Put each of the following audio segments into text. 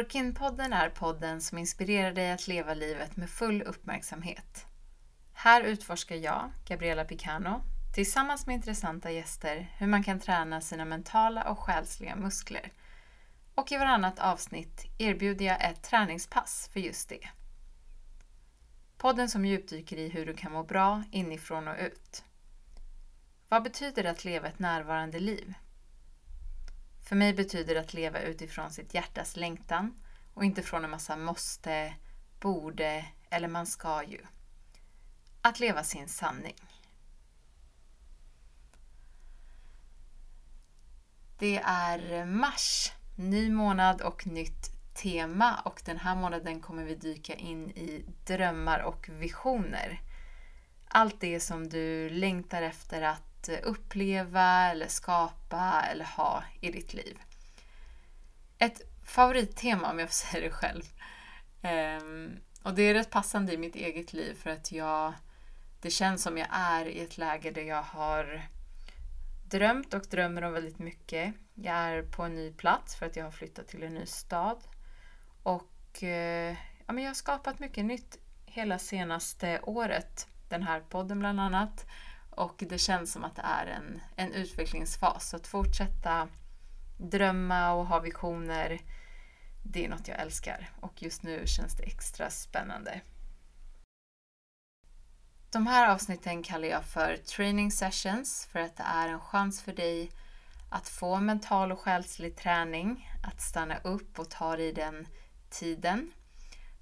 Workin-podden är podden som inspirerar dig att leva livet med full uppmärksamhet. Här utforskar jag, Gabriella Picano, tillsammans med intressanta gäster hur man kan träna sina mentala och själsliga muskler. Och i varannat avsnitt erbjuder jag ett träningspass för just det. Podden som djupdyker i hur du kan må bra inifrån och ut. Vad betyder det att leva ett närvarande liv? För mig betyder det att leva utifrån sitt hjärtas längtan och inte från en massa måste, borde eller man ska ju. Att leva sin sanning. Det är mars, ny månad och nytt tema och den här månaden kommer vi dyka in i drömmar och visioner. Allt det som du längtar efter att uppleva eller skapa eller ha i ditt liv. Ett favorittema om jag får säga det själv. Um, och det är rätt passande i mitt eget liv för att jag det känns som jag är i ett läge där jag har drömt och drömmer om väldigt mycket. Jag är på en ny plats för att jag har flyttat till en ny stad. Och eh, ja, men jag har skapat mycket nytt hela senaste året. Den här podden bland annat. Och det känns som att det är en, en utvecklingsfas. Så att fortsätta drömma och ha visioner, det är något jag älskar. Och just nu känns det extra spännande. De här avsnitten kallar jag för training sessions för att det är en chans för dig att få mental och själslig träning, att stanna upp och ta dig den tiden.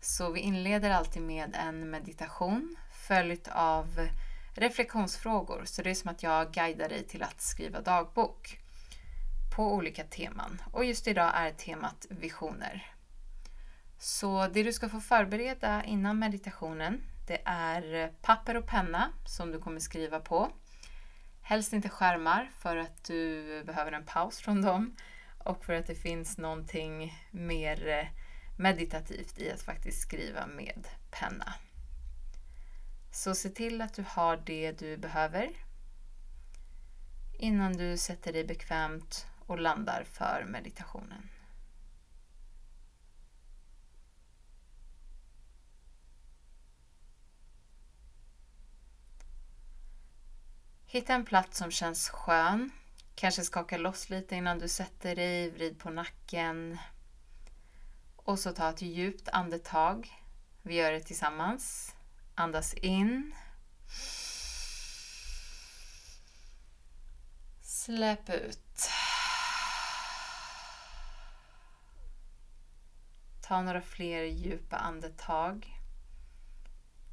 Så vi inleder alltid med en meditation följt av reflektionsfrågor. Så det är som att jag guidar dig till att skriva dagbok på olika teman. Och just idag är temat visioner. Så det du ska få förbereda innan meditationen det är papper och penna som du kommer skriva på. Helst inte skärmar för att du behöver en paus från dem och för att det finns någonting mer meditativt i att faktiskt skriva med penna. Så se till att du har det du behöver innan du sätter dig bekvämt och landar för meditationen. Hitta en plats som känns skön. Kanske skaka loss lite innan du sätter dig, vrid på nacken. Och så ta ett djupt andetag. Vi gör det tillsammans. Andas in. Släpp ut. Ta några fler djupa andetag.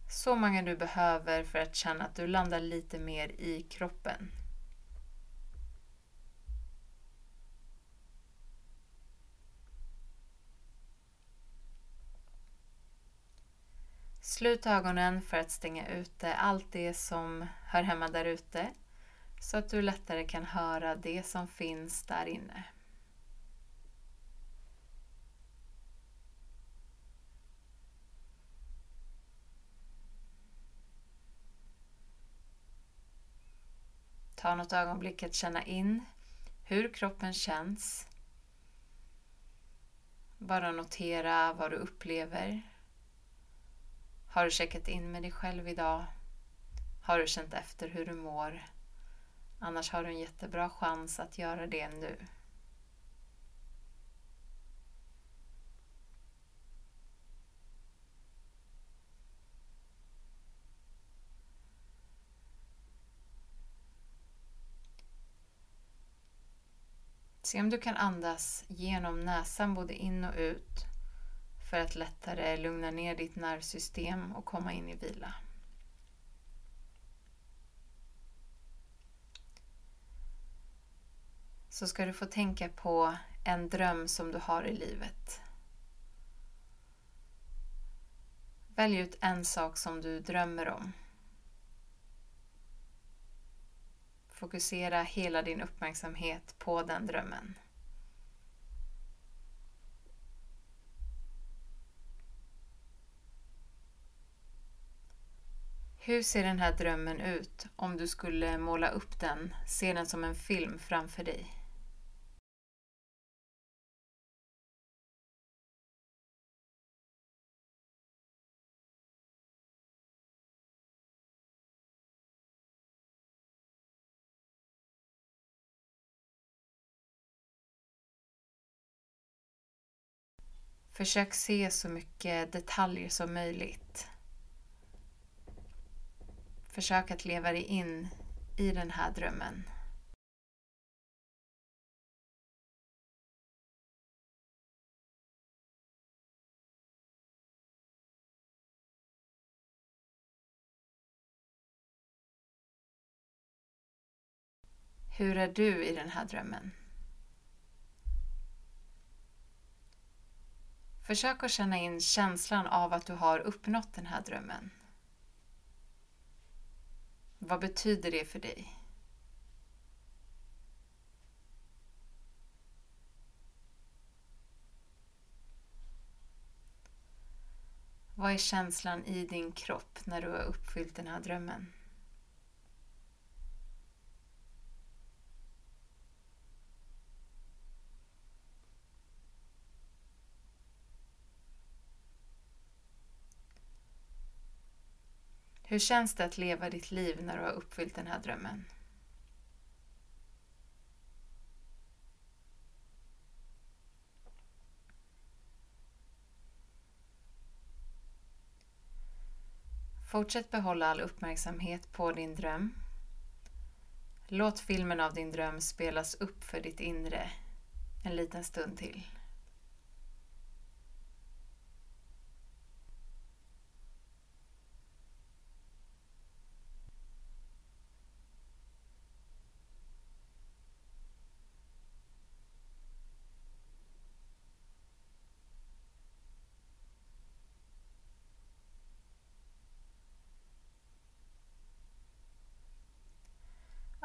Så många du behöver för att känna att du landar lite mer i kroppen. Slut ögonen för att stänga ute allt det som hör hemma där ute så att du lättare kan höra det som finns där inne. Ta något ögonblick att känna in hur kroppen känns. Bara notera vad du upplever. Har du checkat in med dig själv idag? Har du känt efter hur du mår? Annars har du en jättebra chans att göra det nu. Se om du kan andas genom näsan både in och ut för att lättare lugna ner ditt nervsystem och komma in i vila. Så ska du få tänka på en dröm som du har i livet. Välj ut en sak som du drömmer om. Fokusera hela din uppmärksamhet på den drömmen. Hur ser den här drömmen ut om du skulle måla upp den, se den som en film framför dig? Försök se så mycket detaljer som möjligt. Försök att leva dig in i den här drömmen. Hur är du i den här drömmen? Försök att känna in känslan av att du har uppnått den här drömmen. Vad betyder det för dig? Vad är känslan i din kropp när du har uppfyllt den här drömmen? Hur känns det att leva ditt liv när du har uppfyllt den här drömmen? Fortsätt behålla all uppmärksamhet på din dröm. Låt filmen av din dröm spelas upp för ditt inre en liten stund till.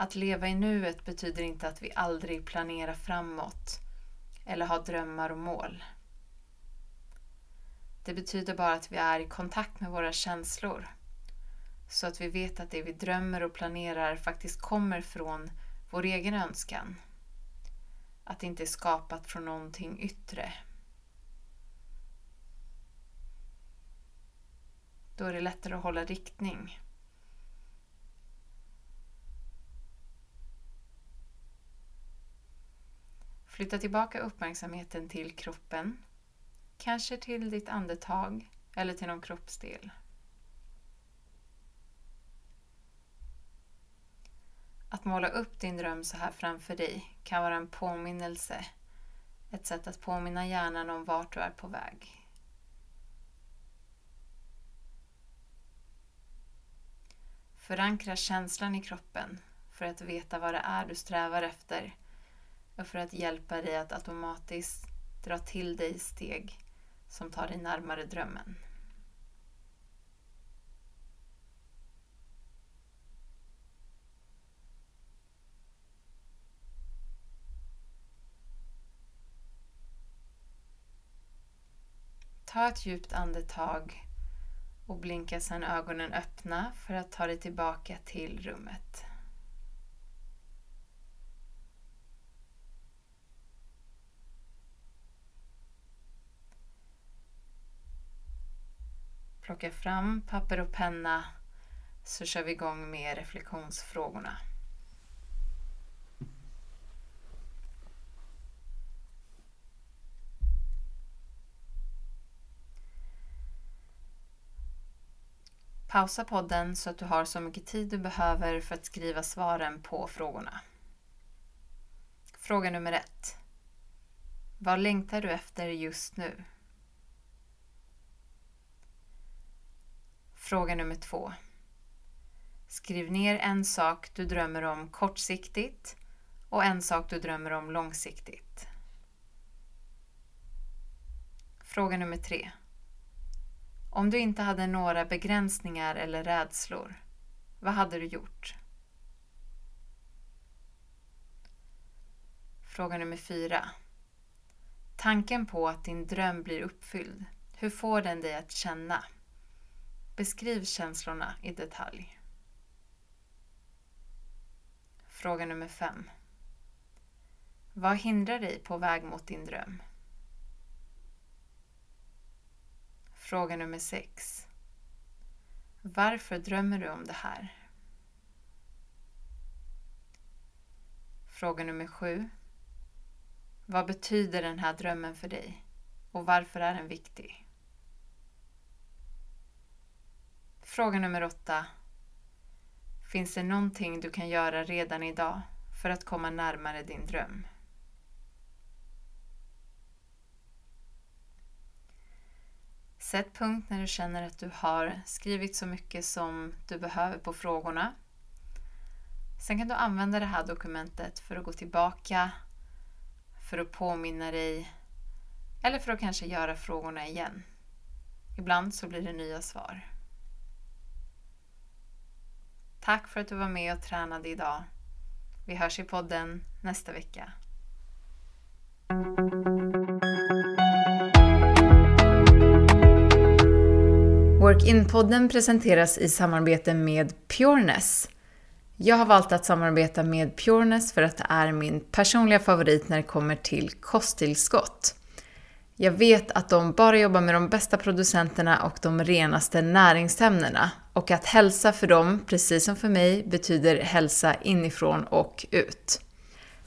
Att leva i nuet betyder inte att vi aldrig planerar framåt eller har drömmar och mål. Det betyder bara att vi är i kontakt med våra känslor så att vi vet att det vi drömmer och planerar faktiskt kommer från vår egen önskan. Att det inte är skapat från någonting yttre. Då är det lättare att hålla riktning. Flytta tillbaka uppmärksamheten till kroppen. Kanske till ditt andetag eller till någon kroppsdel. Att måla upp din dröm så här framför dig kan vara en påminnelse. Ett sätt att påminna hjärnan om vart du är på väg. Förankra känslan i kroppen för att veta vad det är du strävar efter och för att hjälpa dig att automatiskt dra till dig steg som tar dig närmare drömmen. Ta ett djupt andetag och blinka sedan ögonen öppna för att ta dig tillbaka till rummet. Plocka fram papper och penna så kör vi igång med reflektionsfrågorna. Pausa podden så att du har så mycket tid du behöver för att skriva svaren på frågorna. Fråga nummer ett. Vad längtar du efter just nu? Fråga nummer två. Skriv ner en sak du drömmer om kortsiktigt och en sak du drömmer om långsiktigt. Fråga nummer tre. Om du inte hade några begränsningar eller rädslor, vad hade du gjort? Fråga nummer fyra. Tanken på att din dröm blir uppfylld, hur får den dig att känna? Beskriv känslorna i detalj. Fråga nummer 5 Vad hindrar dig på väg mot din dröm? Fråga nummer 6 Varför drömmer du om det här? Fråga nummer 7 Vad betyder den här drömmen för dig? Och varför är den viktig? Fråga nummer åtta. Finns det någonting du kan göra redan idag för att komma närmare din dröm? Sätt punkt när du känner att du har skrivit så mycket som du behöver på frågorna. Sen kan du använda det här dokumentet för att gå tillbaka, för att påminna dig eller för att kanske göra frågorna igen. Ibland så blir det nya svar. Tack för att du var med och tränade idag. Vi hörs i podden nästa vecka. Work-in-podden presenteras i samarbete med Pureness. Jag har valt att samarbeta med Pureness för att det är min personliga favorit när det kommer till kosttillskott. Jag vet att de bara jobbar med de bästa producenterna och de renaste näringsämnena och att hälsa för dem, precis som för mig, betyder hälsa inifrån och ut.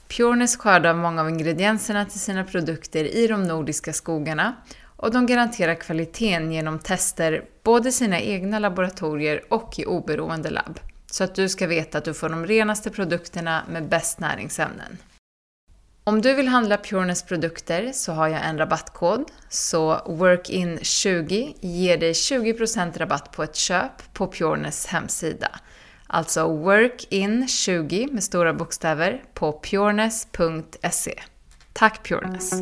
Pureness skördar många av ingredienserna till sina produkter i de nordiska skogarna och de garanterar kvaliteten genom tester både i sina egna laboratorier och i oberoende labb. Så att du ska veta att du får de renaste produkterna med bäst näringsämnen. Om du vill handla Pureness produkter så har jag en rabattkod. Så WORKIN20 ger dig 20% rabatt på ett köp på Pureness hemsida. Alltså WORKIN20 med stora bokstäver på pureness.se. Tack Pureness!